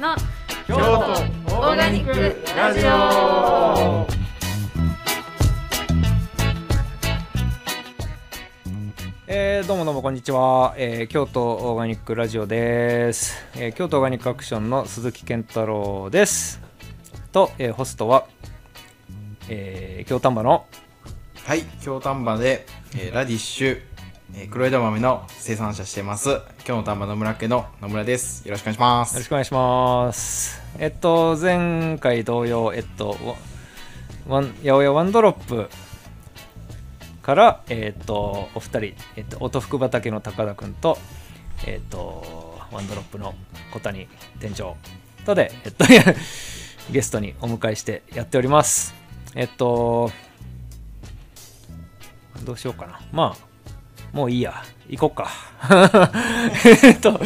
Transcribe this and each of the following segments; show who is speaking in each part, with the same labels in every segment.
Speaker 1: の
Speaker 2: 京都オーガニックラジオ。
Speaker 3: えー、どうもどうもこんにちは、えー、京都オーガニックラジオです、えー、京都オーガニックアクションの鈴木健太郎です。と、えー、ホストは、えー、京丹波の
Speaker 2: はい京丹波で、えーラディッシュ、えー黒枝豆の生産者してます。京の丹波野村家の野村です。よろしくお願いします。
Speaker 3: よろしくお願いします。えっと前回同様えっとワワン八百屋ワンドロップからえっとお二人えっと音福畑の高田君とえっとワンドロップの小谷店長とでえっと ゲストにお迎えしてやっております。えっとどうしようかな。まあもういいや。行こっか。えっと。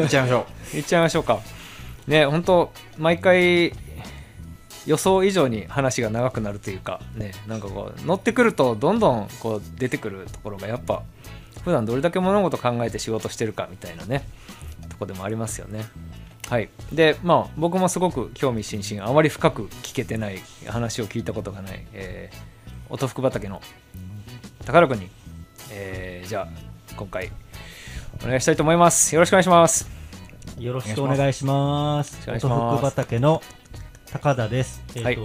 Speaker 2: いっちゃいましょ
Speaker 3: いっちゃいましょうか。ね本当毎回予想以上に話が長くなるというかねなんかこう乗ってくるとどんどんこう出てくるところがやっぱ普段どれだけ物事考えて仕事してるかみたいなねとこでもありますよね。はい。でまあ僕もすごく興味津々。あまり深く聞けてない話を聞いたことがない、えー、音福畑の宝君に、えーじゃあ今回お願いしたいと思いますよろしくお願いします
Speaker 4: よろしくお願いします。
Speaker 3: お願いします
Speaker 4: 音福畑の高田です。えっ、
Speaker 3: はい
Speaker 4: と、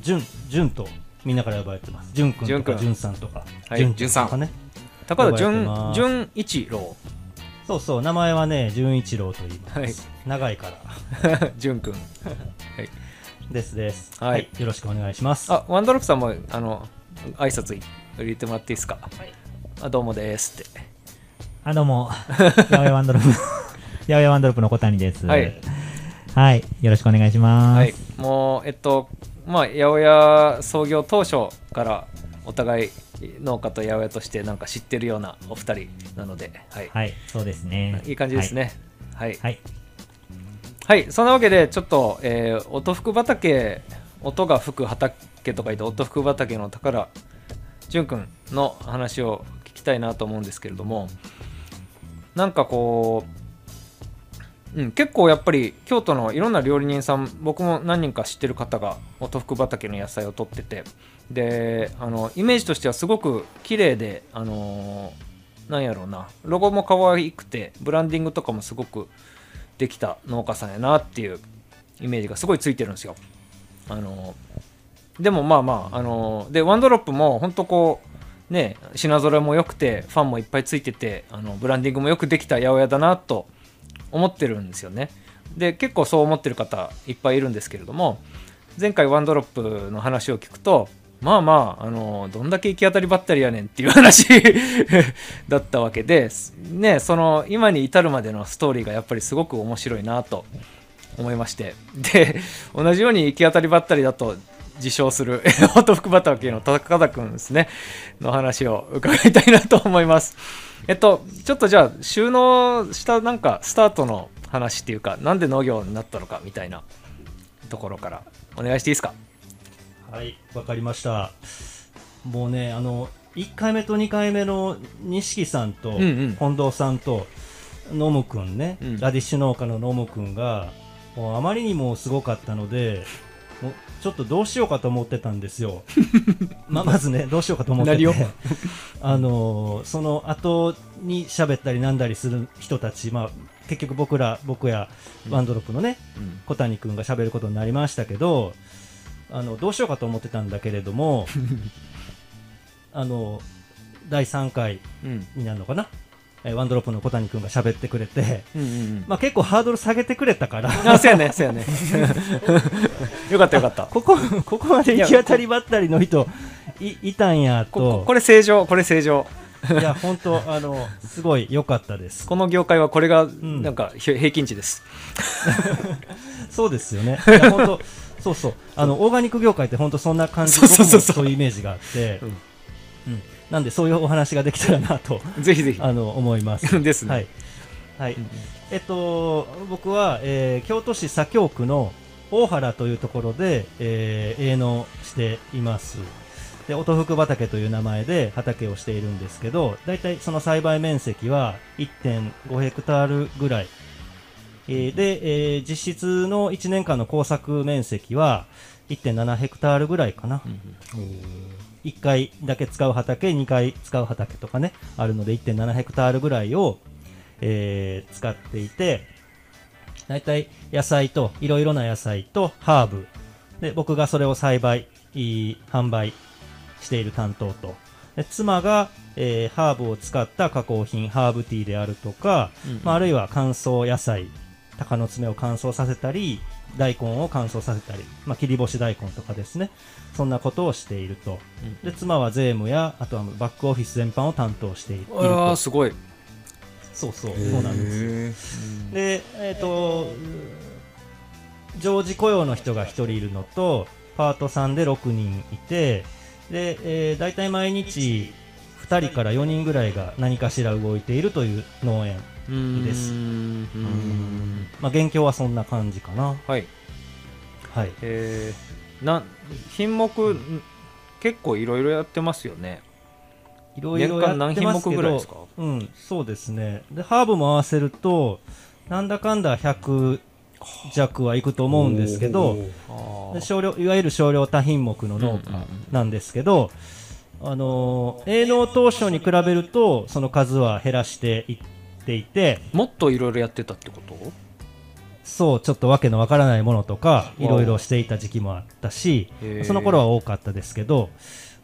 Speaker 4: じゅん、じゅんとみんなから呼ばれてます。じゅんくんとか
Speaker 3: じゅんくん
Speaker 4: じゅんさんとか。
Speaker 3: はい
Speaker 4: じゅん
Speaker 2: じゅんさん
Speaker 4: とかね。
Speaker 3: 高田
Speaker 4: 呼ばれて
Speaker 3: 純
Speaker 4: ます
Speaker 3: 純一郎
Speaker 4: そうそう、名前はね、純一郎と言います。
Speaker 3: はい
Speaker 4: 長いから。
Speaker 3: 純くん
Speaker 4: ですです。
Speaker 3: はい
Speaker 4: よろしくお願いします。
Speaker 3: あワンドロップさんもあの挨拶入れてもらっていいですか、あどうもですって。
Speaker 5: あ、どうも、八百屋ワンドロップ、八百屋ワンドロップの小谷です。
Speaker 3: はい。
Speaker 5: はい、よろしくお願いします。
Speaker 3: はい。もうえっとまあ八百屋創業当初からお互い農家と八百屋としてなんか知ってるようなお二人なのではい、
Speaker 5: はい、そうですね。
Speaker 3: い、い感じですね。はい。
Speaker 5: はい。
Speaker 3: はい、そんなわけでちょっと、えー音吹く畑音が吹く畑とか言って音吹く畑の宝淳くんの話を聞きたいなと思うんですけれどもなんかこう、うん、結構やっぱり京都のいろんな料理人さん僕も何人か知ってる方が音吹く畑の野菜を取っててであのイメージとしてはすごく綺麗であのなんやろうなロゴも可愛くてブランディングとかもすごくできた農家さんやなっていうイメージがすごいついてるんですよ。あのでもまあまああのでワンドロップも本当こうね品揃えも良くてファンもいっぱいついててあのブランディングもよくできた八百屋だなと思ってるんですよね。で結構そう思ってる方いっぱいいるんですけれども前回ワンドロップの話を聞くとまあまああのどんだけ行き当たりばったりやねんっていう話 だったわけでねその今に至るまでのストーリーがやっぱりすごく面白いなと思いましてで同じように行き当たりばったりだと自称する音福畑の高田くんですね。の話を伺いたいなと思います。えっとちょっとじゃあ収納したなんかスタートの話っていうかなんで農業になったのかみたいなところからお願いしていいですか？
Speaker 4: はい、わかりました。もうね、あの、1回目と2回目の錦さんと近藤さんとノムくんね、
Speaker 3: うん。
Speaker 4: ラディッシュ農家のノムくんが、もうあまりにもすごかったので、ちょっとどうしようかと思ってたんですよ。ままずね、どうしようかと思ってて、あのーその後に喋ったりなんだりする人たち、まあ、結局僕ら、僕やワンドロップのね、
Speaker 3: うん。
Speaker 4: 小谷君が喋ることになりましたけどあのどうしようかと思ってたんだけれども あの第3回
Speaker 3: うん。
Speaker 4: になるのかな、えーワンドロップの小谷君が喋ってくれて、
Speaker 3: うんうんうん。
Speaker 4: まあ、結構ハードル下げてくれたから。
Speaker 3: あそうやねそうやね。よかったよかった。
Speaker 4: ここ ここまで行き当たりばったりの人いいたんや
Speaker 3: と。これ正常これ正常。
Speaker 4: いや本当あのすごい良かったです。
Speaker 3: この業界はこれが
Speaker 4: ん。
Speaker 3: なんかひ平均値です、
Speaker 4: そうですよね。いや本当そうそう。あのオーガニック業界って本当そんな感じ
Speaker 3: そうそうそうそう。
Speaker 4: いうイメージがあって、
Speaker 3: うん
Speaker 4: うんなんでそういうお話ができたらなと
Speaker 3: ぜひぜひ
Speaker 4: あの思います。
Speaker 3: ですね
Speaker 4: はい。はい。えっと僕は、えー京都市左京区の大原というところで、えー営農しています。で音福畑という名前で畑をしているんですけど、だいたいその栽培面積は1.5ヘクタールぐらいえーで、えー実質の1年間の耕作面積は1.7ヘクタールぐらいかな。1回だけ使う畑、2回使う畑とかね、あるので1.7ヘクタールぐらいを、えー使っていて、大体野菜と、いろいろな野菜とハーブ、で、僕がそれを栽培、販売している担当と、で妻が、えーハーブを使った加工品、ハーブティーであるとか、まあ、あるいは乾燥野菜、鷹の爪を乾燥させたり、大根を乾燥させたり、まあ、切り干し大根とかですね、そんなことをしていると。で、妻は税務や、あとはバックオフィス全般を担当している
Speaker 3: ああ
Speaker 4: と。
Speaker 3: すごい
Speaker 4: そうそう、そうなんです。で、えっ、と、常時雇用の人が1人いるのと、パートさんで6人いて、で、えー、大体毎日2人から4人ぐらいが何かしら動いているという農園。です。
Speaker 3: うーん。うん
Speaker 4: まあ、現況はそんな感じかな。
Speaker 3: はい。
Speaker 4: はい。
Speaker 3: えー、な品目ん。結構いろいろやってますよね。
Speaker 4: いろいろやってますけ
Speaker 3: 年間何品目ぐらいですか？
Speaker 4: ど、うん、そうですね。で、ハーブも合わせると、なんだかんだ100弱はいくと思うんですけど、少量いわゆる少量多品目の農家なんですけど、あのー営農当初に比べるとその数は減らしていっていて
Speaker 3: もっといろいろやってたってこと？
Speaker 4: そうちょっとわけのわからないものとかいろいろしていた時期もあったしその頃は多かったですけど、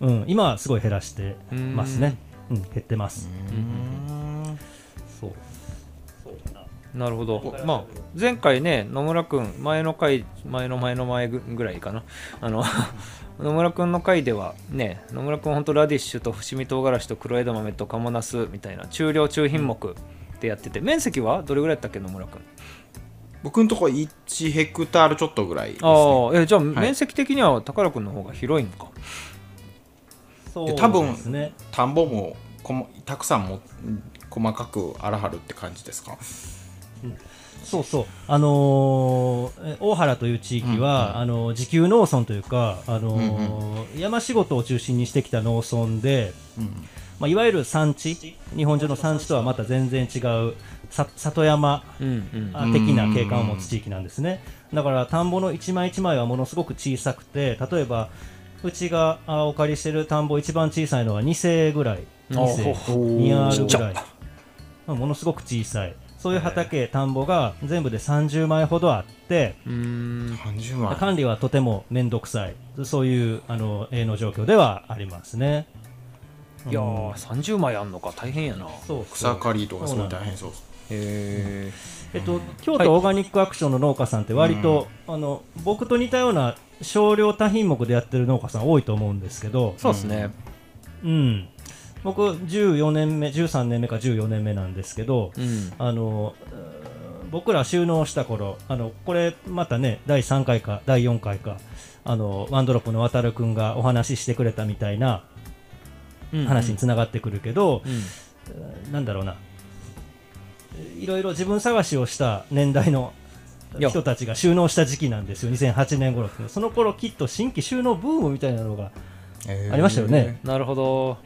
Speaker 4: うん、今はすごい減らしてますね、うん、減ってます。そう。
Speaker 3: なるほど、まあ、前回ね、野村君、前の回、前の前の前ぐぐらいかな、あの 野村君の回では、ね、野村君、本当、ラディッシュと伏見唐辛子と黒枝豆とカモナスみたいな中量中品目でやってて、面積は？どれぐらいやったっけ、野村君？
Speaker 2: 僕のとこ1ヘクタールちょっとぐらいです、ね、
Speaker 3: ああ、えじゃあ、
Speaker 2: い。
Speaker 3: 面積的には宝君の方が広いのか。
Speaker 4: そう
Speaker 2: 多分
Speaker 4: ですね。
Speaker 2: 田んぼもこもたくさんもうん細かくあらはるって感じですか？
Speaker 4: そうそう、あのーえ大原という地域は、あのー自給農村というか、あのー山仕事を中心にしてきた農村で、まあ、いわゆる産地、日本中の産地とはまた全然違うさ里山的な景観を持つ地域なんですね。だから田んぼの一枚一枚はものすごく小さくて、例えばうちがあお借りしてる田んぼ一番小さいのは2世ぐらい、2世、2アールぐらい。まあものすごく小さい。そういう畑、田んぼが全部で30枚ほどあって、
Speaker 3: うーん
Speaker 2: 30万
Speaker 4: 管理はとても面倒くさい。そういうあの営農状況ではありますね。
Speaker 3: いやー、30枚あんのか、大変やな。
Speaker 4: そう
Speaker 2: 草刈りとかすごい大変そう。です
Speaker 3: へ
Speaker 4: えっと、京都オーガニックアクションの農家さんって割と、あの僕と似たような少量多品目でやってる農家さん多いと思うんですけど、
Speaker 3: そうですね。
Speaker 4: うん、僕14年目13年目か14年目なんですけど、
Speaker 3: うん。
Speaker 4: あの僕ら収納した頃あのこれまたね第3回か第4回かあのワンドロップの渡るくんがお話ししてくれたみたいな話につながってくるけど、
Speaker 3: うん。
Speaker 4: なんだろうな。いろいろ自分探しをした年代の人たちが収納した時期なんですよ。2008年頃ってその頃きっと新規収納ブームみたいなのがありましたよね、
Speaker 3: なるほど。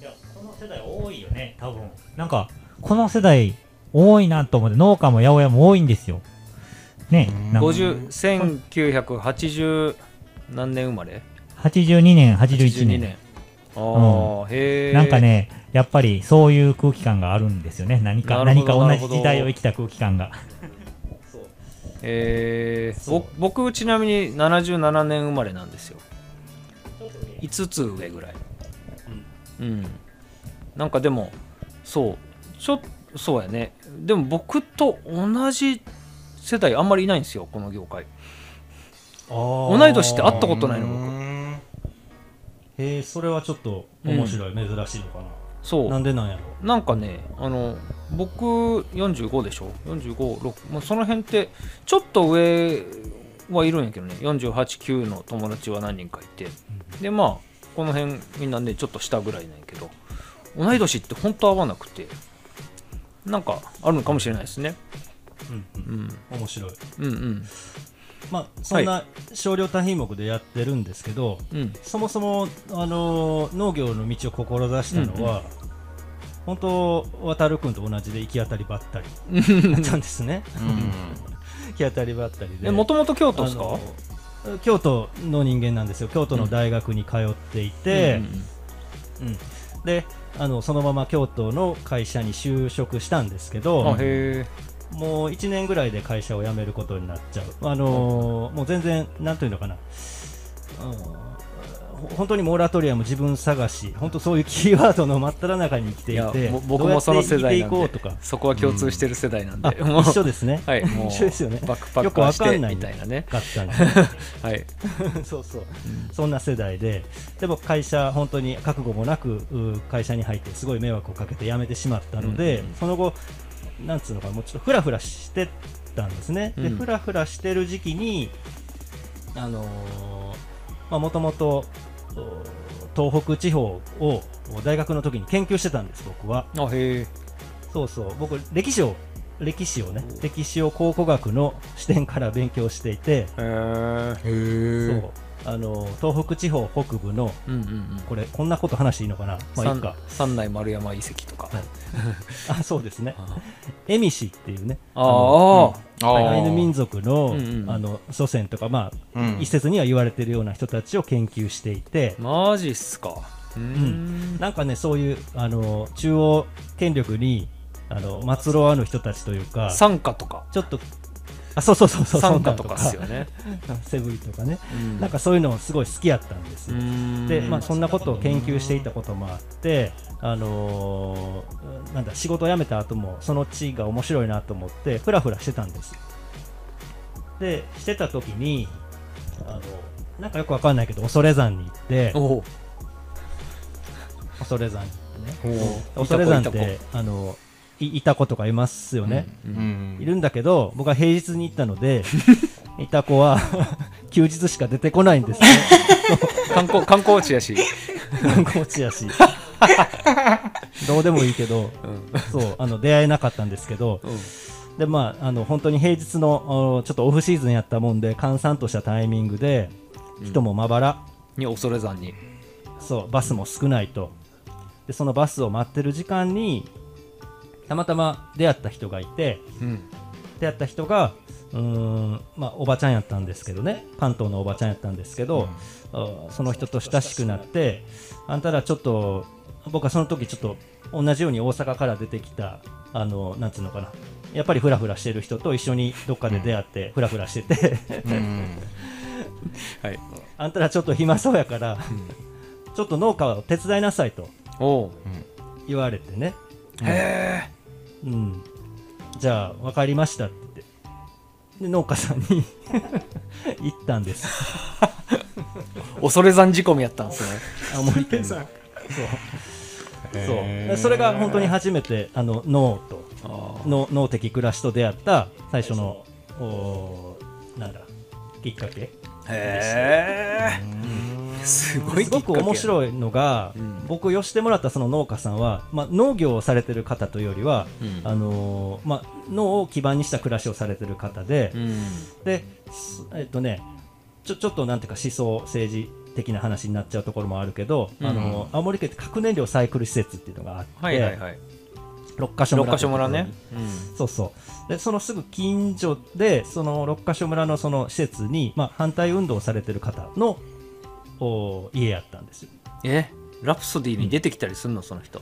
Speaker 5: いやこの世代多いよね多分。なんかこの世代多いなと思って農家も八百屋も多いんですよ。ねなんか。
Speaker 3: 50 1980何年生まれ
Speaker 5: ？82年81年。
Speaker 3: 年ああ、へえ
Speaker 5: なんかねやっぱりそういう空気感があるんですよね。何か何か同じ時代を生きた空気感が。
Speaker 3: えー、ぼ僕ちなみに77年生まれなんですよ。5つ上ぐらい。うん、なんかでもそう。ちょっそうやね。でも僕と同じ世代あんまりいないんですよこの業界。同い年って会ったことないの僕。
Speaker 2: うん
Speaker 4: へえそれはちょっと面白い、珍しいのかな。
Speaker 3: そう。
Speaker 4: なんでなんやろ？
Speaker 3: なんかねあの僕45でしょ？456、まあ、その辺ってちょっと上はいるんやけどね。489の友達は何人かいて。でまあこの辺みんなねちょっと下ぐらいなんやけど。同い年って本当合わなくてなんかあるのかもしれないですね。
Speaker 4: うん。
Speaker 3: うん。
Speaker 4: 面白い。
Speaker 3: うんうん
Speaker 4: まあそんな少量多品目でやってるんですけど、
Speaker 3: うん。
Speaker 4: そもそも、あのー農業の道を志したのは、本当渡る君と同じで行き当たりばったりだったんですね。行き当たりばったりで。
Speaker 3: えもともと京都ですか？
Speaker 4: 京都の人間なんですよ。京都の大学に通っていて、
Speaker 3: うん。
Speaker 4: うん。であのそのまま京都の会社に就職したんですけ
Speaker 3: うん。
Speaker 4: どもう1年ぐらいで会社を辞めることになっちゃう、あのーもう全然、なんていうのかな、うんほ本当にモラトリアム自分探し、本当そういうキーワードの真っ只中に生きて
Speaker 3: えい
Speaker 4: て、
Speaker 3: ぼ僕もその世代
Speaker 4: ど
Speaker 3: なんでそこは共通してる世代なん
Speaker 4: あ
Speaker 3: で、もう
Speaker 4: 一緒ですね、
Speaker 3: はい
Speaker 4: 一緒ですよね。
Speaker 3: バックパッ
Speaker 4: よく
Speaker 3: カーして
Speaker 4: わかんない
Speaker 3: みたいなね。
Speaker 4: かったんで。
Speaker 3: はい。
Speaker 4: そうそう、そんな世代で、でも会社、本当に覚悟もなくう会社に入って、すごい迷惑をかけて辞めてしまったので、
Speaker 3: うんうん。
Speaker 4: その後、なんつうのかな、もうちょっとふらふらしてたんですね。で、
Speaker 3: うん。
Speaker 4: ふらふらしてる時期に、あのーまあ、もともと、お東北地方を大学の時に研究してたんです、僕は。
Speaker 3: あへえ。
Speaker 4: そうそう、僕、歴史を、歴史をね、歴史を考古学の視点から勉強していて、
Speaker 3: へえ。
Speaker 2: へ
Speaker 4: そう、あの東北地方北部の
Speaker 3: うんうんうん。
Speaker 4: これこんなこと話していいのかな？まあいいか。
Speaker 3: 三三内丸山遺跡とか。
Speaker 4: はい。あそうですね。
Speaker 3: あ
Speaker 4: 恵美氏っていうね。
Speaker 3: あー
Speaker 2: あ
Speaker 4: アイヌ民族の,、
Speaker 3: うんうん
Speaker 4: あの祖先とかまあ、
Speaker 2: うん。
Speaker 4: 一説には言われてるような人たちを研究していて、
Speaker 3: マジっすか。うーん。
Speaker 4: なんかねそういうあの中央権力にあの末路ある人たちというか
Speaker 3: 参加とか。
Speaker 4: ちょっとあそうそうそうそう。
Speaker 3: 参加とか。っすよね。
Speaker 4: セブリとかね、
Speaker 3: うん。
Speaker 4: なんかそういうのすごい好きやったんですよ、で、まあ、そんなことを研究していたこともあって、あのーなんだ仕事を辞めた後もその地が面白いなと思ってふらふらしてたんです。でしてた時にあのなんかよくわかんないけど恐山に行って恐山に行ってね。
Speaker 3: お
Speaker 4: 恐山ってあのいいた子とかいますよね、
Speaker 3: う
Speaker 2: うん。ん
Speaker 4: いるんだけど僕は平日に行ったのでいた子は 休日しか出てこないんですね。
Speaker 3: 観光観光地やし。
Speaker 4: 観光地やし。どうでもいいけど
Speaker 3: うん。
Speaker 4: そうあの出会えなかったんですけど
Speaker 3: うん。
Speaker 4: でまああの本当に平日のおちょっとオフシーズンやったもんで閑散としたタイミングで人もまばら、
Speaker 3: に恐山に。
Speaker 4: そうバスも少ないと。でそのバスを待ってる時間にたまたま出会った人がいて
Speaker 3: うん。
Speaker 4: 出会った人がうーん、まあ、おばちゃんやったんですけどね。関東のおばちゃんやったんですけど、あその人と親しくなってあんたらちょっと僕はその時ちょっと同じように大阪から出てきたあのなんつうのかな。やっぱりフラフラしてる人と一緒にどっかで出会ってフラフラしてて。
Speaker 2: うん。
Speaker 3: はい。
Speaker 4: あんたらちょっと暇そうやから、ちょっと農家を手伝いなさいと言われてね、
Speaker 3: へえ
Speaker 4: うん、じゃあ分かりましたって。言ってで農家さんに 行ったんです。
Speaker 3: 恐山仕込みやったんですね。
Speaker 4: 青森県の。そう。そう。それが本当に初めてあの脳と
Speaker 3: あ
Speaker 4: 脳脳的暮らしと出会った最初のおーなんだきっかけ
Speaker 3: へえすごい
Speaker 4: すごく面
Speaker 3: い
Speaker 4: 白いのが、
Speaker 3: うん
Speaker 4: 僕寄してもらったその農家さんは、まあ、農業をされてる方というよりは、
Speaker 3: うん。
Speaker 4: あのーまあ、脳を基盤にした暮らしをされてる方で、
Speaker 3: うん。
Speaker 4: ですえっとねちょちょっとなんていうか思想政治的な話になっちゃうところもあるけど、
Speaker 3: うん
Speaker 4: あの青森県って核燃料サイクル施設っていうのがあって、
Speaker 3: はいはいはい。
Speaker 4: 六ヶ所村
Speaker 3: 所村ね
Speaker 4: うところ。にそうそう。でそのすぐ近所でその六ヶ所村のその施設に、まあ、反対運動をされてる方のお家やったんですよ。
Speaker 3: えラプソディに出てきたりすんの？その人。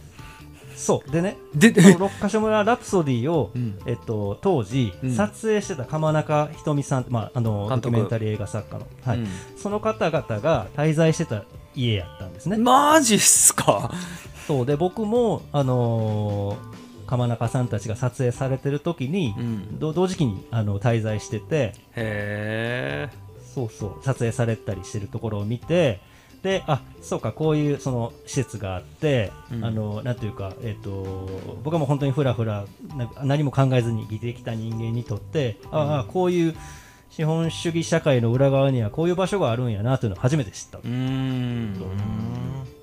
Speaker 4: そう。でね
Speaker 3: で
Speaker 4: 六ヶ所村ラプソディを、
Speaker 3: うん。
Speaker 4: えっと、当時、
Speaker 3: うん。
Speaker 4: 撮影してた鎌中ひとみさん、まあ、あのド
Speaker 3: 監督。
Speaker 4: キュメンタリー映画作家の、はい。
Speaker 3: うん。
Speaker 4: その方々が滞在してた家やったんですね。
Speaker 3: マジっすか？
Speaker 4: そう。で僕も、あのー鎌中さんたちが撮影されてる時に、
Speaker 3: うん。
Speaker 4: ど同時期にあの滞在してて。
Speaker 3: へえ
Speaker 4: そうそう撮影されたりしてるところを見てであそうかこういうその施設があって、
Speaker 3: うん。
Speaker 4: あのなんていうか、えっと僕はもう本当にふらふらな何も考えずに生きてきた人間にとって、ああこういう資本主義社会の裏側にはこういう場所があるんやなというのを初めて知った。
Speaker 3: うーん。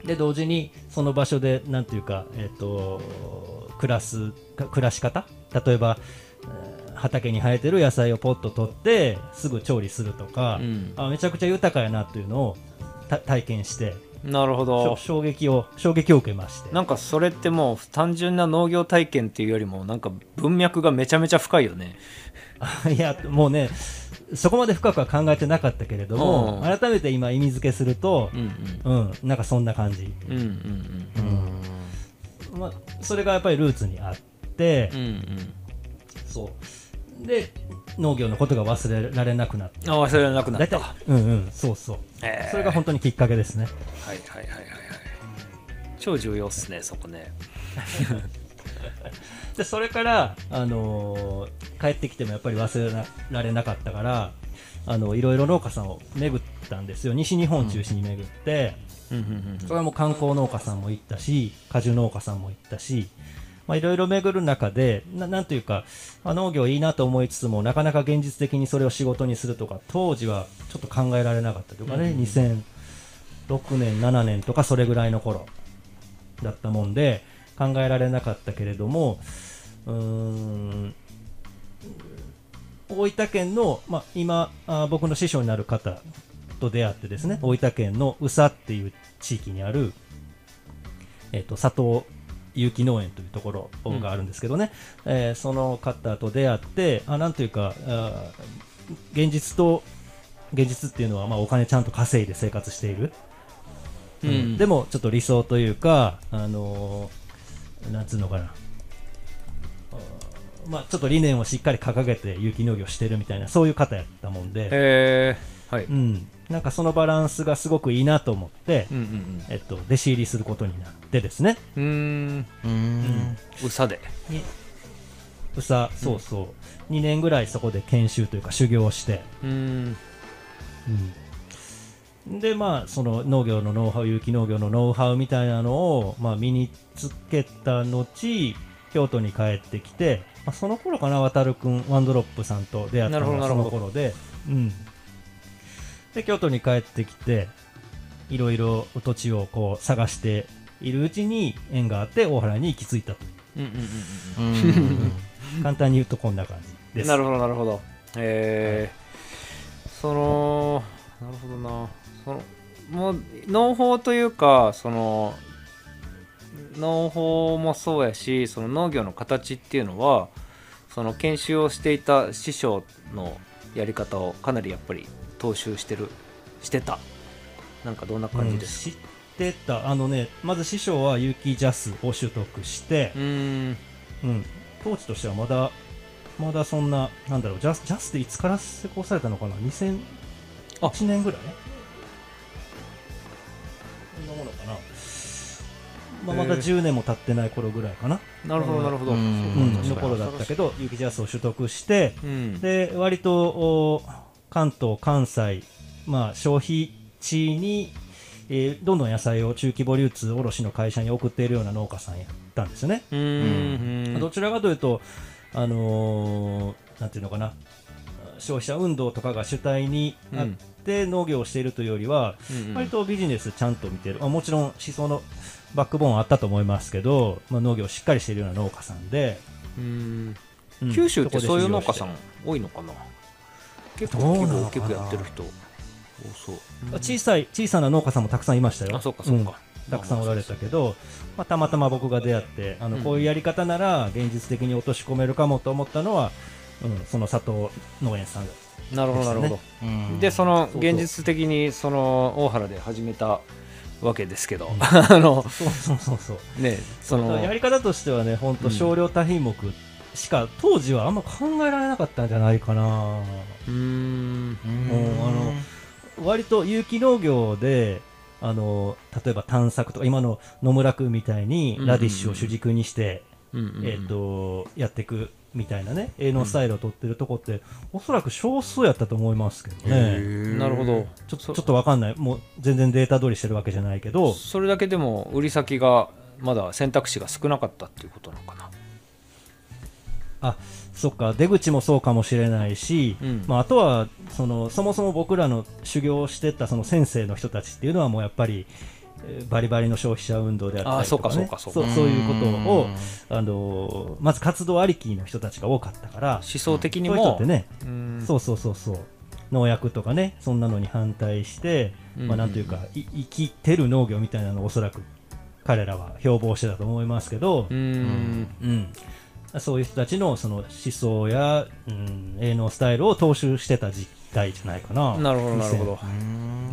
Speaker 4: で同時にその場所でなんていうか、えっと暮らすか暮らし方？例えばえー畑に生えてる野菜をポッと取ってすぐ調理するとか、
Speaker 3: うん。
Speaker 4: あめちゃくちゃ豊かやなっていうのをた体験して
Speaker 3: なるほど。
Speaker 4: 衝撃を衝撃を受けまして。
Speaker 3: なんかそれってもう単純な農業体験っていうよりもなんか文脈がめちゃめちゃ深いよね。
Speaker 4: いやもうねそこまで深くは考えてなかったけれども、
Speaker 3: うん。
Speaker 4: 改めて今意味付けすると
Speaker 3: う、ん
Speaker 4: うん。なんかそんな感じ、
Speaker 3: うんうん。うん。
Speaker 4: まあ、それがやっぱりルーツにあって、
Speaker 3: うんうん。
Speaker 4: そうで農業のことが忘れられなくなって
Speaker 3: あ忘れられなくなった。
Speaker 4: うんうんそうそう、
Speaker 3: えー。
Speaker 4: それが本当にきっかけですね。
Speaker 3: はいはいはいはいはい。超重要っすねそこね。
Speaker 4: でそれから、あのー帰ってきてもやっぱり忘れられなかったからあのいろいろ農家さんを巡ったんですよ。西日本中心に巡って、
Speaker 3: うん。うん
Speaker 4: それはもう観光農家さんも行ったし果樹農家さんも行ったしまあいろいろ巡る中でななんというか、まあ、農業いいなと思いつつもなかなか現実的にそれを仕事にするとか当時はちょっと考えられなかったというかね、2006年7年とかそれぐらいの頃だったもんで考えられなかったけれどもうーん大分県の、まあ、今あ僕の師匠になる方と出会ってですね大分県の宇佐っていう地域にある、えっと佐藤有機農園というところがあるんですけどね、えーその方と出会ってあなんというかあ現実と現実っていうのは、まあ、お金ちゃんと稼いで生活している、
Speaker 3: うん。
Speaker 4: でもちょっと理想というか、あのーなんつうのかな、まあ、ちょっと理念をしっかり掲げて有機農業してるみたいな、そういう方やったもんで、
Speaker 3: えー、はい。
Speaker 4: うん、なんかそのバランスがすごくいいなと思って、
Speaker 3: うんうん
Speaker 4: えっと、弟子入りすることになってですね、
Speaker 3: うん。うーん。
Speaker 2: うん。
Speaker 3: うさで
Speaker 4: にうさ、そうそう、2年ぐらいそこで研修というか修行をして、
Speaker 3: うーん。
Speaker 4: うん、でまあその農業のノウハウ有機農業のノウハウみたいなのを、まあ、身につけた後京都に帰ってきて、まあ、その頃かな渡るくんワンドロップさんと出会ったのがそ
Speaker 3: なるほどなるほど。
Speaker 4: の頃で,、うん、で京都に帰ってきていろいろ土地をこう探しているうちに縁があって大原に行き着いたと。
Speaker 3: うんうんうん
Speaker 2: うん
Speaker 4: 簡単に言うとこんな感じです。
Speaker 3: なるほどなるほど。えー。そのなるほどな。そのもう農法というかその農法もそうやしその農業の形っていうのはその研修をしていた師匠のやり方をかなりやっぱり踏襲してるしてた。なんかどんな感じです
Speaker 4: うん知ってた。あのねまず師匠は有機ジャスを取得して
Speaker 3: う、ーん。
Speaker 4: うん、当時としてはまだまだそんななんだろうジャスジャスっていつから施行されたのかな？2001
Speaker 3: あ。
Speaker 4: 年ぐらい？そんなものかな、まあ、まだ
Speaker 3: へえ
Speaker 4: 10年も経ってない頃ぐらいかな、
Speaker 3: なるほどなるほど。
Speaker 2: う
Speaker 4: うん
Speaker 2: ん
Speaker 4: の頃だったけど有機ジャスを取得して
Speaker 3: うん。
Speaker 4: で割とお関東関西、まあ、消費地に、えーどんどん野菜を中規模流通卸の会社に送っているような農家さんやったんですよね、
Speaker 3: うーん。
Speaker 4: どちらかというと、あのーなんていうのかな。消費者運動とかが主体にあって農業をしているというよりは、割とビジネスちゃんと見てる。あもちろん思想のバックボーンはあったと思いますけど、まあ、農業をしっかりしているような農家さんで、
Speaker 3: うーん。
Speaker 4: うん。
Speaker 3: 九州って。そういう農家さん多いのかな？結構規模大きくやってる人。多そう。
Speaker 4: で小さい小さな農家さんもたくさんいましたよ。
Speaker 3: あそうかそうか、
Speaker 4: ん。たくさんおられたけど、まあ、たまたま僕が出会ってあの
Speaker 3: うん
Speaker 4: こういうやり方なら現実的に落とし込めるかもと思ったのは、うん、その佐藤農園さん。
Speaker 3: なるほどなるほど、
Speaker 2: うん。
Speaker 3: でその現実的にその大原で始めたわけですけど、あの
Speaker 4: そうそうそうそう。
Speaker 3: ねその
Speaker 4: やり方としてはね本
Speaker 3: うん
Speaker 4: 当少量多品目しか当時はあんま考えられなかったんじゃないかな
Speaker 3: うーん。
Speaker 4: もうあの割と有機農業であの例えば探索とか今の野村君みたいにラディッシュを主軸にして、
Speaker 3: うん。うん。うん。
Speaker 4: えー、とやっていくみたいなね営農スタイルを取ってるとこって、おそらく少数やったと思いますけどね。
Speaker 3: なるほど。
Speaker 4: ちょちょっとわかんない。もう全然データ通りしてるわけじゃないけど。
Speaker 3: それだけでも売り先がまだ選択肢が少なかったっていうことなのかな。
Speaker 4: あそっか出口もそうかもしれないし、
Speaker 3: うん。
Speaker 4: まあ、あとはそのそもそも僕らの修行をしてたその先生の人たちっていうのはもうやっぱりえーバリバリの消費者運動であったりとか、ね、
Speaker 3: あそうかそうかそうか。
Speaker 4: そういうことをあのまず活動ありきの人たちが多かったから
Speaker 3: 思想的に
Speaker 4: そういう人
Speaker 3: も
Speaker 4: ってね、
Speaker 3: うん。
Speaker 4: そうそうそうそう農薬とかねそんなのに反対して、
Speaker 3: うん。
Speaker 4: まあなんというかい生きてる農業みたいなのをおそらく彼らは標榜してたと思いますけど
Speaker 3: う、ん。
Speaker 4: うんそういう人たちのその思想や、うん、営農スタイルを踏襲してた時代じゃないかな。
Speaker 3: なるほどなるほど。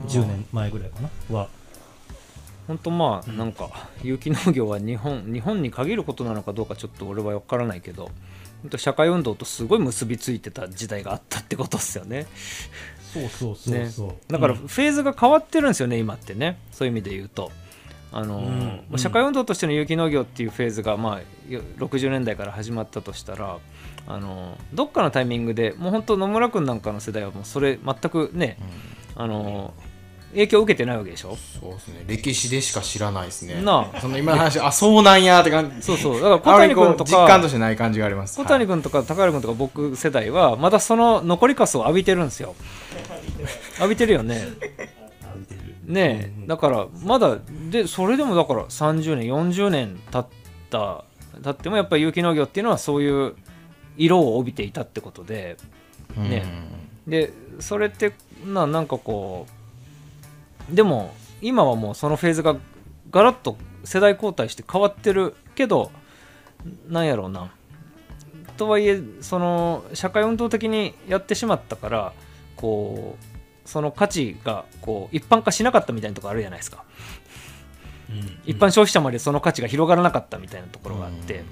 Speaker 4: 10年前ぐらいかな。は。
Speaker 3: 本当まあなんか有機農業は日本日本に限ることなのかどうかちょっと俺は分からないけど本当社会運動とすごい結びついてた時代があったってことですよね。
Speaker 4: そうそうそうそう、
Speaker 3: だから
Speaker 4: うん。
Speaker 3: フェーズが変わってるんですよね今ってね。そういう意味で言うとあのー
Speaker 4: うん。
Speaker 3: 社会運動としての有機農業っていうフェーズがまあよ60年代から始まったとしたらあのーどっかのタイミングでもう本当野村君なんかの世代はもうそれ全くねあのー影響を受けてないわけでしょ？
Speaker 2: そうですね。歴史でしか知らないですね。
Speaker 3: なあ。
Speaker 2: その今の話あそうなんやって感じ。
Speaker 3: そうそう。だから小谷君と
Speaker 2: 実感と
Speaker 3: か
Speaker 2: してない感じがあります。
Speaker 3: 小谷君とか高原君とか僕世代はまだその残りかすを浴びてるんですよ。浴びてるよねねえだからまだでそれでもだから30年40年経った経ってもやっぱり有機農業っていうのはそういう色を帯びていたってことで
Speaker 2: はい
Speaker 3: ねでそれってななんかこうでも今はもうそのフェーズがガラッと世代交代して変わってるけどなんやろうな。とはいえその社会運動的にやってしまったからこうその価値がこう一般化しなかったみたいなところあるじゃないですか、一般消費者までその価値が広がらなかったみたいなところがあって、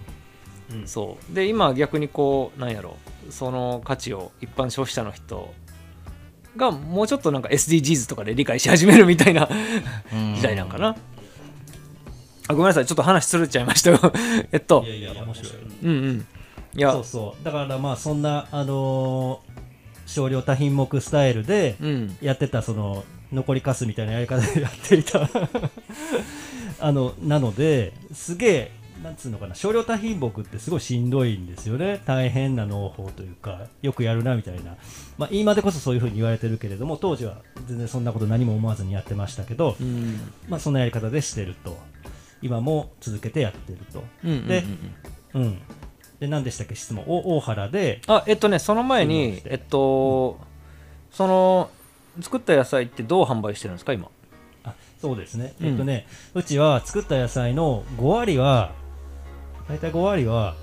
Speaker 4: うん。
Speaker 3: そう。で今は逆にこうなんやろ。その価値を一般消費者の人がもうちょっとなんか SDGs とかで理解し始めるみたいな
Speaker 2: うん。
Speaker 3: 時代なんかな、あごめんなさい。ちょっと話するっちゃいましたよ。えっと。
Speaker 4: いやいや面白い。
Speaker 3: うんうん。いや。
Speaker 4: そうそう。だからまあそんなあのー少量多品目スタイルで
Speaker 3: うん。
Speaker 4: やってたその残りかすみたいなやり方でやっていた。あのなのですげえなんつうのかな少量多品目ってすごいしんどいんですよね。大変な農法というかよくやるなみたいな、まあ、今でこそそういうふうに言われてるけれども当時は全然そんなこと何も思わずにやってましたけど、
Speaker 3: うん。
Speaker 4: まあ、そんなやり方でしてると。今も続けてやってると。
Speaker 3: うんうんうん。
Speaker 4: でうんで何でしたっけ質問。お大原で。
Speaker 3: あえっとねその前にえっとその作った野菜ってどう販売してるんですか今？
Speaker 4: あそうですね、
Speaker 3: うん。
Speaker 4: えっとねうちは作った野菜の5割は大体5割は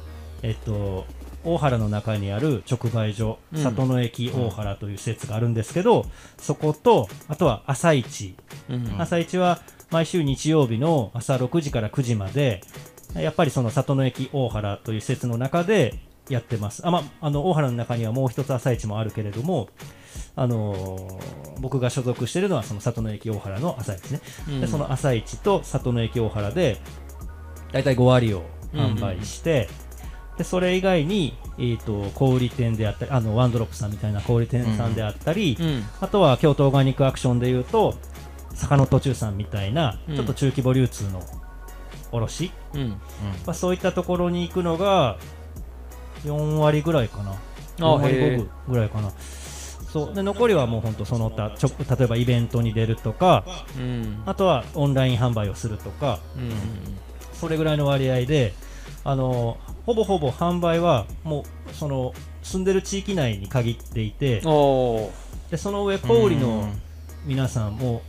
Speaker 4: えっと大原の中にある直売所、
Speaker 3: うん。
Speaker 4: 里の駅大原という施設があるんですけど、そことあとは朝市、
Speaker 3: うん。
Speaker 4: 朝市は毎週日曜日の朝6時から9時までやっぱりその里の駅大原という施設の中でやってます。あ、まあ、あの大原の中にはもう一つ朝市もあるけれどもあのー僕が所属しているのはその里の駅大原の朝市ね、
Speaker 3: うん。
Speaker 4: でその朝市と里の駅大原で大体5割を販売して、でそれ以外に、えー、と小売店であったりあのワンドロップさんみたいな小売店さんであったり、
Speaker 3: うん。
Speaker 4: あとは京都オーガニックアクションでいうと坂の途中さんみたいな、
Speaker 3: うん。
Speaker 4: ちょっと中規模流通の卸、
Speaker 3: うん。
Speaker 4: まあ、そういったところに行くのが4割ぐらいかな。
Speaker 3: あ
Speaker 4: 4割
Speaker 3: へえ
Speaker 4: 5分ぐらいかな。そう。で残りはもう本当その他ちょ例えばイベントに出るとか
Speaker 3: うん。
Speaker 4: あとはオンライン販売をするとか
Speaker 3: うん。
Speaker 4: それぐらいの割合であのほぼほぼ販売はもうその住んでる地域内に限っていてでその上小売の皆さんも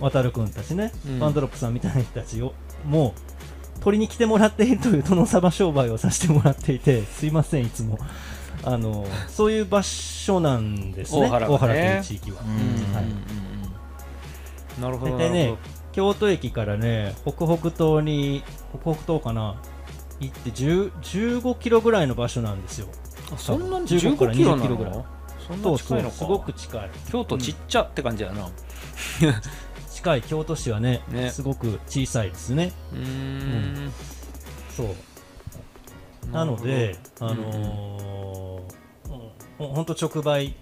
Speaker 4: 渡るくんたちね、
Speaker 3: うん。
Speaker 4: ワンドロップさんみたいな人たちをもう取りに来てもらっているという殿様商売をさせてもらっていてすいませんいつも。あのそういう場所なんですね
Speaker 3: 大原がね。
Speaker 4: という地域は、
Speaker 2: うん。
Speaker 4: はい。
Speaker 3: なるほど
Speaker 4: 大体ね京都駅からね北北東に北北東かな行って10 15キロぐらいの場所なんですよ。
Speaker 3: そんなに
Speaker 4: 15
Speaker 3: 15
Speaker 4: から
Speaker 3: キロ
Speaker 4: 20
Speaker 3: な
Speaker 4: キロぐらい。
Speaker 3: のそんな近いうのか
Speaker 4: すごく近い。
Speaker 3: 京都ちっちゃって感じやな
Speaker 4: 近い京都市はね
Speaker 3: ね。
Speaker 4: すごく小さいですね。
Speaker 3: うーん。
Speaker 4: そう。なので、あのーうん、ほんと直売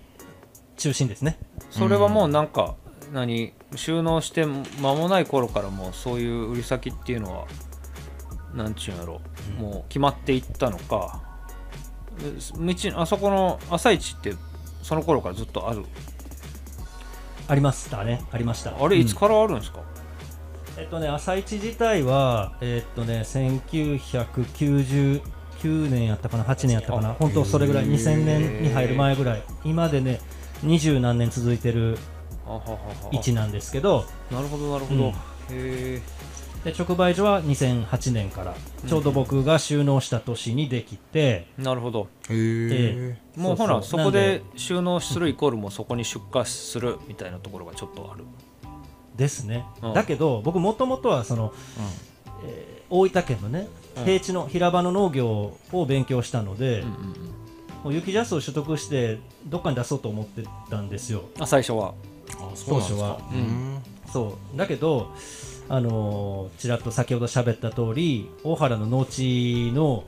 Speaker 4: 中心ですね。
Speaker 3: それはもうなんか何収納して間もない頃からもうそういう売り先っていうのはなんちゅうんやろ。もう決まっていったのか。え道あそこの朝市ってその頃からずっとある？
Speaker 4: ありましたね、ありました。
Speaker 3: あれいつ
Speaker 4: うん
Speaker 3: からあるんですか、
Speaker 4: えっとね、朝市自体は、えっとね、1999年やったかな、8年やったかな、本当それぐらい、
Speaker 3: へー。
Speaker 4: 2000年に入る前ぐらい、今でね、二十何年続いてる位置なんですけど。
Speaker 3: なるほどなるほど、
Speaker 4: うん。
Speaker 3: へえ
Speaker 4: で直売所は2008年からちょうど僕が収納した年にできて、
Speaker 3: なるほど。
Speaker 2: へえ
Speaker 3: もうほらそこで収納するイコールもうそこに出荷するみたいなところがちょっとある。
Speaker 4: ですね、
Speaker 3: うん。
Speaker 4: だけど僕もともとはその、えー大分県のね
Speaker 3: うん。
Speaker 4: 平地の平場の農業を勉強したので、
Speaker 3: うんうんうん。
Speaker 4: もう雪ジャスを取得してどっかに出そうと思ってたんですよ。
Speaker 3: あ最初は。
Speaker 2: あそうなんですか。
Speaker 4: 当初は。
Speaker 2: うん。
Speaker 4: そう。だけどあのーちらっと先ほど喋った通り大原の農地の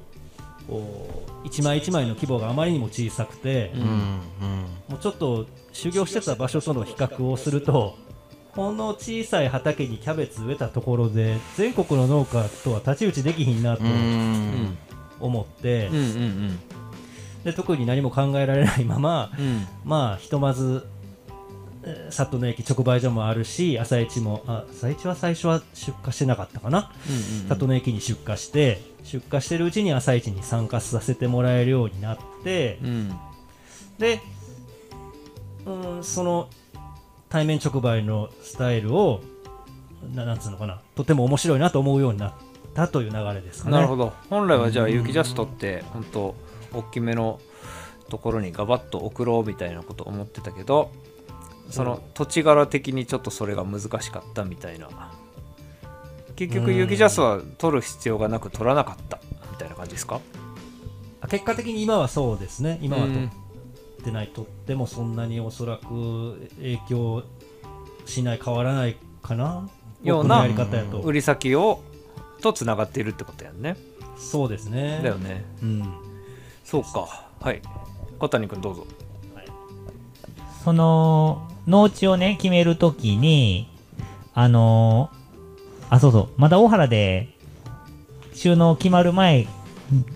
Speaker 4: お一枚一枚の規模があまりにも小さくて、
Speaker 3: うん
Speaker 2: うん。うん
Speaker 4: もうちょっと修行してた場所との比較をするとこの小さい畑にキャベツ植えたところで全国の農家とは太刀打ちできひんなと
Speaker 2: うん。うん
Speaker 4: 思って、
Speaker 3: うんうん
Speaker 4: で特に何も考えられないまま
Speaker 3: うんうん。
Speaker 4: まあひとまずえー里の駅直売所もあるし朝市もあ朝市は最初は出荷してなかったかな？
Speaker 3: うん
Speaker 4: 里の駅に出荷して出荷してるうちに朝市に参加させてもらえるようになって
Speaker 3: うん。
Speaker 4: でうんその対面直売のスタイルをななんつうのかな？とても面白いなと思うようになったという流れですかね。
Speaker 3: なるほど。本来はじゃあ雪ジャストって本当大きめのところにガバッと送ろうみたいなこと思ってたけどその土地柄的にちょっとそれが難しかったみたいな。結局
Speaker 4: うん。
Speaker 3: 雪ジャスは取る必要がなく取らなかったみたいな感じですか？
Speaker 4: あ結果的に今はそうですね。今はと
Speaker 3: うん。
Speaker 4: ってないとってもそんなにおそらく影響しない変わらないかな。
Speaker 3: ような
Speaker 4: 僕のやり方やと。
Speaker 3: 売り先をとつながっているってことやんね。
Speaker 4: そうですね。
Speaker 3: だよね。
Speaker 4: うん。
Speaker 3: そうか。はい。小谷君どうぞ。
Speaker 5: その、農地をね、決めるときに、あのーあ、そうそう、まだ大原で収納決まる前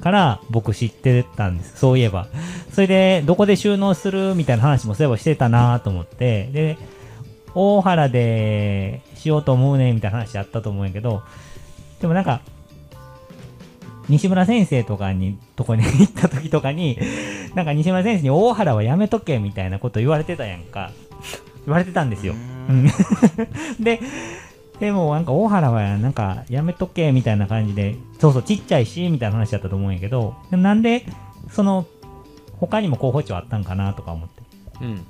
Speaker 5: から僕知ってたんです。そういえば。それで、どこで収納するみたいな話もそういえばしてたなと思って、で、大原でしようと思うねみたいな話あったと思うんやけど、でもなんか、西村先生とかに、とこに行った時とかに、なんか西村先生に大原はやめとけみたいなこと言われてたやんか。言われてたんですよ。うん。で、でもなんか大原はなんかやめとけみたいな感じで、そうそうちっちゃいし、みたいな話だったと思うんやけど、なんで、その、他にも候補地はあったんかなとか思って。
Speaker 3: うん。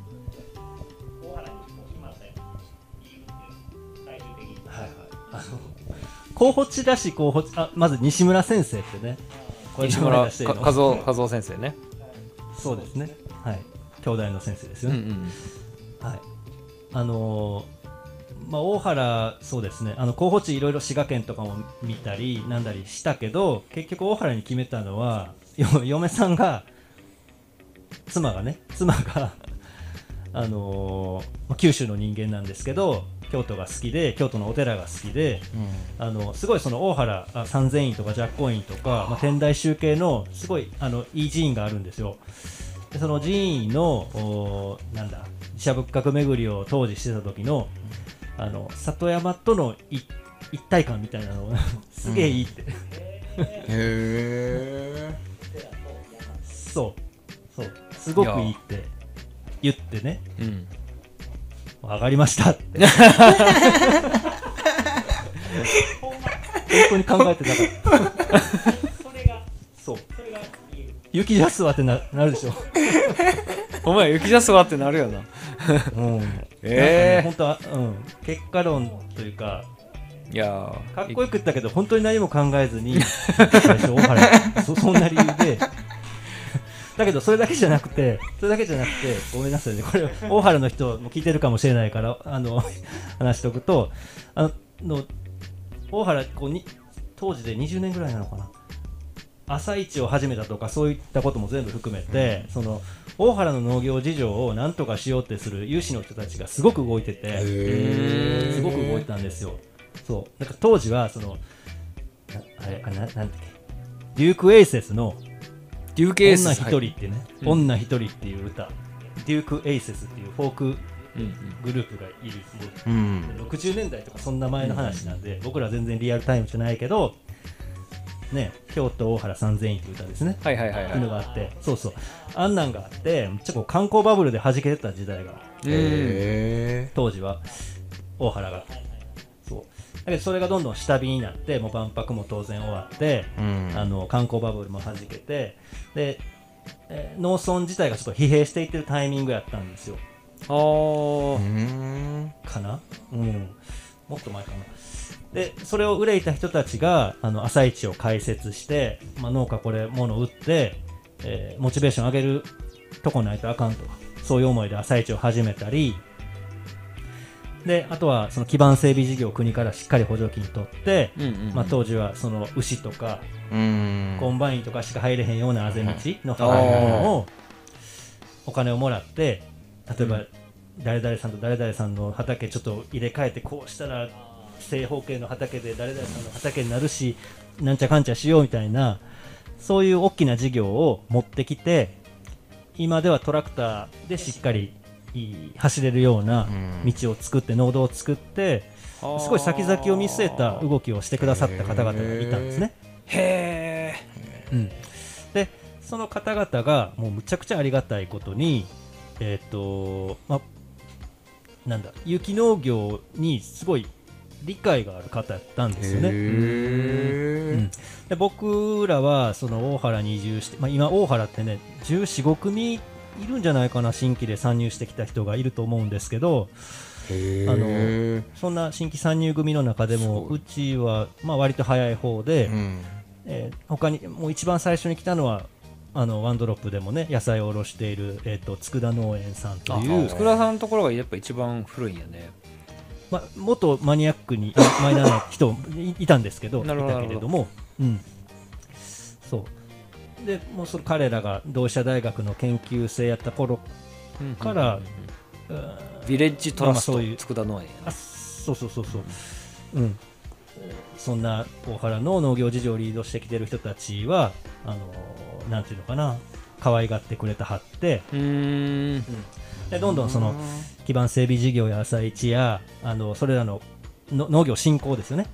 Speaker 4: 候補地だし候補地あまず西村先生ってね。
Speaker 3: 西村
Speaker 4: 名前出していいの。
Speaker 3: か和夫和夫先生ね。
Speaker 4: そうですね。はい。兄弟の先生ですよ。ね、
Speaker 3: うんうん。
Speaker 4: はいあのーまあ、大原、そうですね、あの候補地いろいろ滋賀県とかも見たりなんだりしたけど、結局大原に決めたのは、よ嫁さんが、妻がね、妻が、あのーまあ九州の人間なんですけど、京都が好きで、京都のお寺が好きで、あのすごいその大原あ三千院とか寂光院とか、まあ、天台宗系のすごいあのいい寺院があるんですよ。でその寺院のおーなんだ寺社仏閣巡りを当時してた時のあの里山とのい一体感みたいなのがすげえいいって、
Speaker 2: へえ
Speaker 4: そう。そう。すごくいいって言ってね。
Speaker 3: うん。
Speaker 4: 上がりましたって。本当に考えてなかった。そう。雪ジャスはってななるでしょ
Speaker 3: お前雪ジャスはってなるよな。
Speaker 4: うん。
Speaker 3: ええ
Speaker 4: 本当は、うん、結果論というか
Speaker 3: いやー
Speaker 4: かっこよく言ったけど本当に何も考えずに最初大原そそんな理由で。だけどそれだけじゃなくてそれだけじゃなくてごめんなさいね。これ大原の人も聞いてるかもしれないからあの話しておくとあのの大原こうに当時で20年ぐらいなのかな。朝市を始めたとかそういったことも全部含めて、その大原の農業事情を何とかしようってする有志の人たちがすごく動いてて、
Speaker 2: へ
Speaker 4: すごく動いてたんですよ。そう。なんか当時は、その、なあれ、あななんだっけ、デューク・エイセスの
Speaker 3: デューケース。
Speaker 4: 女一人ってね、
Speaker 3: うん。
Speaker 4: 女一人っていう歌、デューク・エイセスっていうフォーク
Speaker 3: うん
Speaker 4: グループがいる。
Speaker 2: う。ん。
Speaker 4: 60年代とかそんな前の話なんで、僕ら全然リアルタイムじゃないけど、ね京都大原三千院っていう歌ですね。
Speaker 3: はいはいはいはい。
Speaker 4: っていうのがあってそうそう。あんなんがあってめっちゃこう観光バブルで弾けてた時代が。当時は大原が。そう。だけどそれがどんどん下火になってもう万博も当然終わって、
Speaker 2: ーうん。
Speaker 4: あの観光バブルも弾けてで、えー農村自体がちょっと疲弊していってるタイミングやったんですよ。
Speaker 3: あー。
Speaker 2: うーん
Speaker 4: かな？うん。もっと前かなでそれを憂いた人たちがあの朝市を開設して、まあ、農家これ物売って、えーモチベーション上げるとこないとあかんと。そういう思いで朝市を始めたり。であとはその基盤整備事業を国からしっかり補助金取って、
Speaker 3: うんうんうん。
Speaker 4: まあ、当時はその牛とかコンバインとかしか入れへんようなあぜ道の
Speaker 3: あー。
Speaker 4: をお金をもらって例えば誰々さんと誰々さんの畑ちょっと入れ替えてこうしたら正方形の畑で誰々さんの畑になるしなんちゃかんちゃしようみたいなそういう大きな事業を持ってきて今ではトラクターでしっかり走れるような
Speaker 2: うん。
Speaker 4: 道を作って農道を作ってすごい先々を見据えた動きをしてくださった方々がいたんですね。
Speaker 3: へ
Speaker 4: うん、でその方々がもうむちゃくちゃありがたいことにえっ、とまなんだ有機農業にすごい理解がある方やったんですよね。う
Speaker 2: へ
Speaker 4: ん。
Speaker 2: ー
Speaker 4: で僕らはその大原に移住して、まあ、今大原ってね1415組いるんじゃないかな新規で参入してきた人がいると思うんですけど
Speaker 2: へ
Speaker 4: あ
Speaker 2: ー
Speaker 4: そんな新規参入組の中でも
Speaker 2: う
Speaker 4: ちはまあ割と早い方で、
Speaker 2: うん。
Speaker 4: えー他にもう一番最初に来たのはあのワンドロップでもね野菜を卸している、えー、と佃農園さんとい
Speaker 3: え
Speaker 4: う、
Speaker 3: 佃さんのところがやっぱ一番古いんやね
Speaker 4: ま、元マニアックにマイナーな人いいたんですけどいたけれども、うん、そう。でもうそれ彼らが同志社大学の研究生やった頃から、うん
Speaker 3: ヴィレッジトラスト
Speaker 4: まあまあそういう
Speaker 3: 佃農園
Speaker 4: あそうそうそうそう、うん、そんな大原の農業事情をリードしてきてる人たちはあのなんていうのかな。可愛がってくれたはって。
Speaker 3: うーん。
Speaker 4: でどんどんその基盤整備事業や朝市やあのそれらのの農業振興ですよね。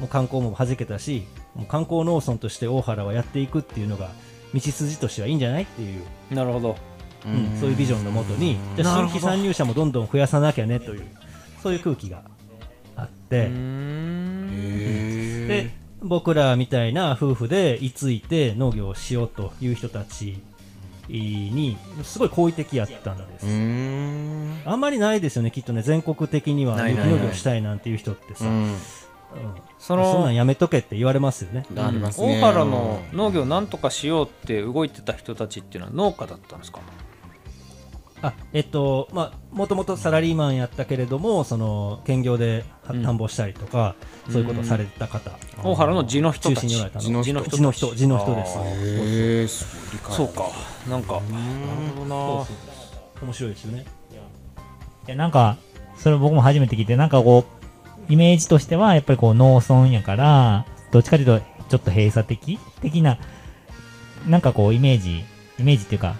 Speaker 4: もう観光も弾けたしもう観光農村として大原はやっていくっていうのが道筋としてはいいんじゃないっていう、
Speaker 3: なるほど。
Speaker 4: うんそういうビジョンのもとにじゃあ新規参入者もどんどん増やさなきゃねというそういう空気があって、で僕らみたいな夫婦で居ついて農業をしようという人たちにすごい好意的やったんです、あんまりないですよねきっとね。全国的には有機
Speaker 3: ないないない。
Speaker 4: 農業したいなんていう人ってさ、
Speaker 2: うん。
Speaker 4: うん。
Speaker 3: そ
Speaker 4: そんなん
Speaker 3: の
Speaker 4: やめとけって言われますよね。
Speaker 3: 大原の農業なんとかしようって動いてた人たちっていうのは農家だったんですか？
Speaker 4: あえっとまあもともとサラリーマンやったけれどもその兼業で田ん。ぼしたりとか、そういうことをされてた方、
Speaker 3: 大原の地の人たち。
Speaker 4: 中心におられた
Speaker 2: 地の
Speaker 4: 地の人。地の人です。
Speaker 3: そうかなんかなるほどな。
Speaker 4: 面白いですよね。
Speaker 5: いやなんか、それ僕も初めて聞いて、なんかこう、イメージとしては、やっぱりこう農村やから、どっちかというと、ちょっと閉鎖的？的な、なんかこうイメージ、イメージっていうか、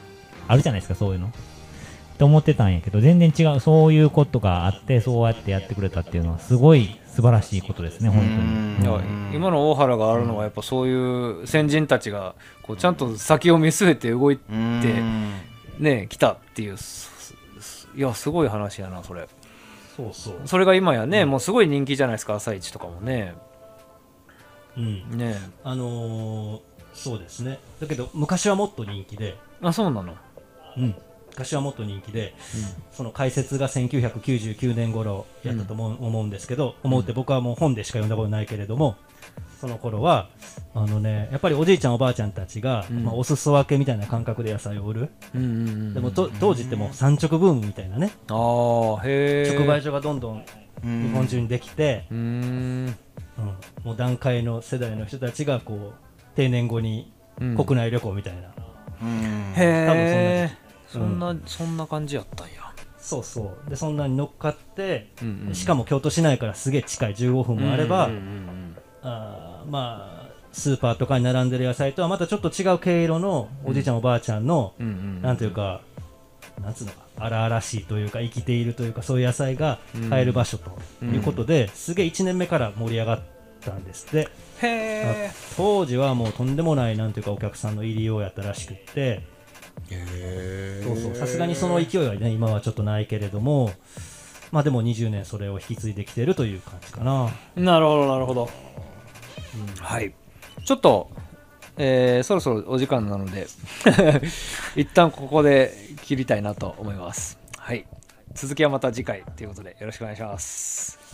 Speaker 5: あるじゃないですか、そういうの。って思ってたんやけど、全然違う、そういうことがあって、そうやってやってくれたっていうのは、すごい素晴らしいことですね、本
Speaker 2: うん
Speaker 3: いや今の大原があるのはやっぱそういう先人たちがこうちゃんと先を見据えて動いて
Speaker 2: うん。
Speaker 3: ね来たっていういやすごい話やなそれ。
Speaker 4: そうそう。
Speaker 3: それが今やねもうすごい人気じゃないですか朝市とかもね。
Speaker 4: うん。
Speaker 3: ね。
Speaker 4: あのーそうですね。だけど昔はもっと人気で、
Speaker 3: あそうなの。
Speaker 4: うん、昔はもっと人気で、その解説が1999年頃やったと思う,、思うんですけど思うって僕はもう本でしか読んだことないけれどもその頃はあのねやっぱりおじいちゃんおばあちゃんたちが、
Speaker 3: うん。
Speaker 4: まあ、お裾分けみたいな感覚で野菜を売る、
Speaker 3: うんうんうん
Speaker 4: でもと当時ってもう産直ブームみたいなね。
Speaker 3: ああへえ
Speaker 4: 直売所がどんどん
Speaker 2: うん
Speaker 4: 日本中にできて、
Speaker 3: うーん。
Speaker 4: うん。もう段階の世代の人たちがこう定年後に
Speaker 3: うん。
Speaker 4: 国内旅行みたいな、
Speaker 2: うん。
Speaker 3: へえそ
Speaker 4: 多分そん。な
Speaker 3: んなそんな感じやったんや。
Speaker 4: そうそう。でそんなに乗っかって、
Speaker 3: うんうん
Speaker 4: しかも京都市内からすげえ近い15分もあれば、
Speaker 3: うんうんうん
Speaker 4: あーまあスーパーとかに並んでる野菜とはまたちょっと違う毛色のおじいちゃん、おばあちゃんの、
Speaker 3: うんうんうん
Speaker 4: なんというかなんつうのか荒々しいというか生きているというかそういう野菜が買える場所ということで、すげえ1年目から盛り上がっったんです。って当時はもうとんでもないなんていうかお客さんの入りようやったらしくって
Speaker 2: へ
Speaker 4: そうそうさすがにその勢いはね今はちょっとないけれどもまあでも20年それを引き継いできてるという感じかな。
Speaker 3: なるほどなるほど、はい。ちょっとえーそろそろお時間なので 一旦ここで切りたいなと思います。はい。続きはまた次回ということでよろしくお願いします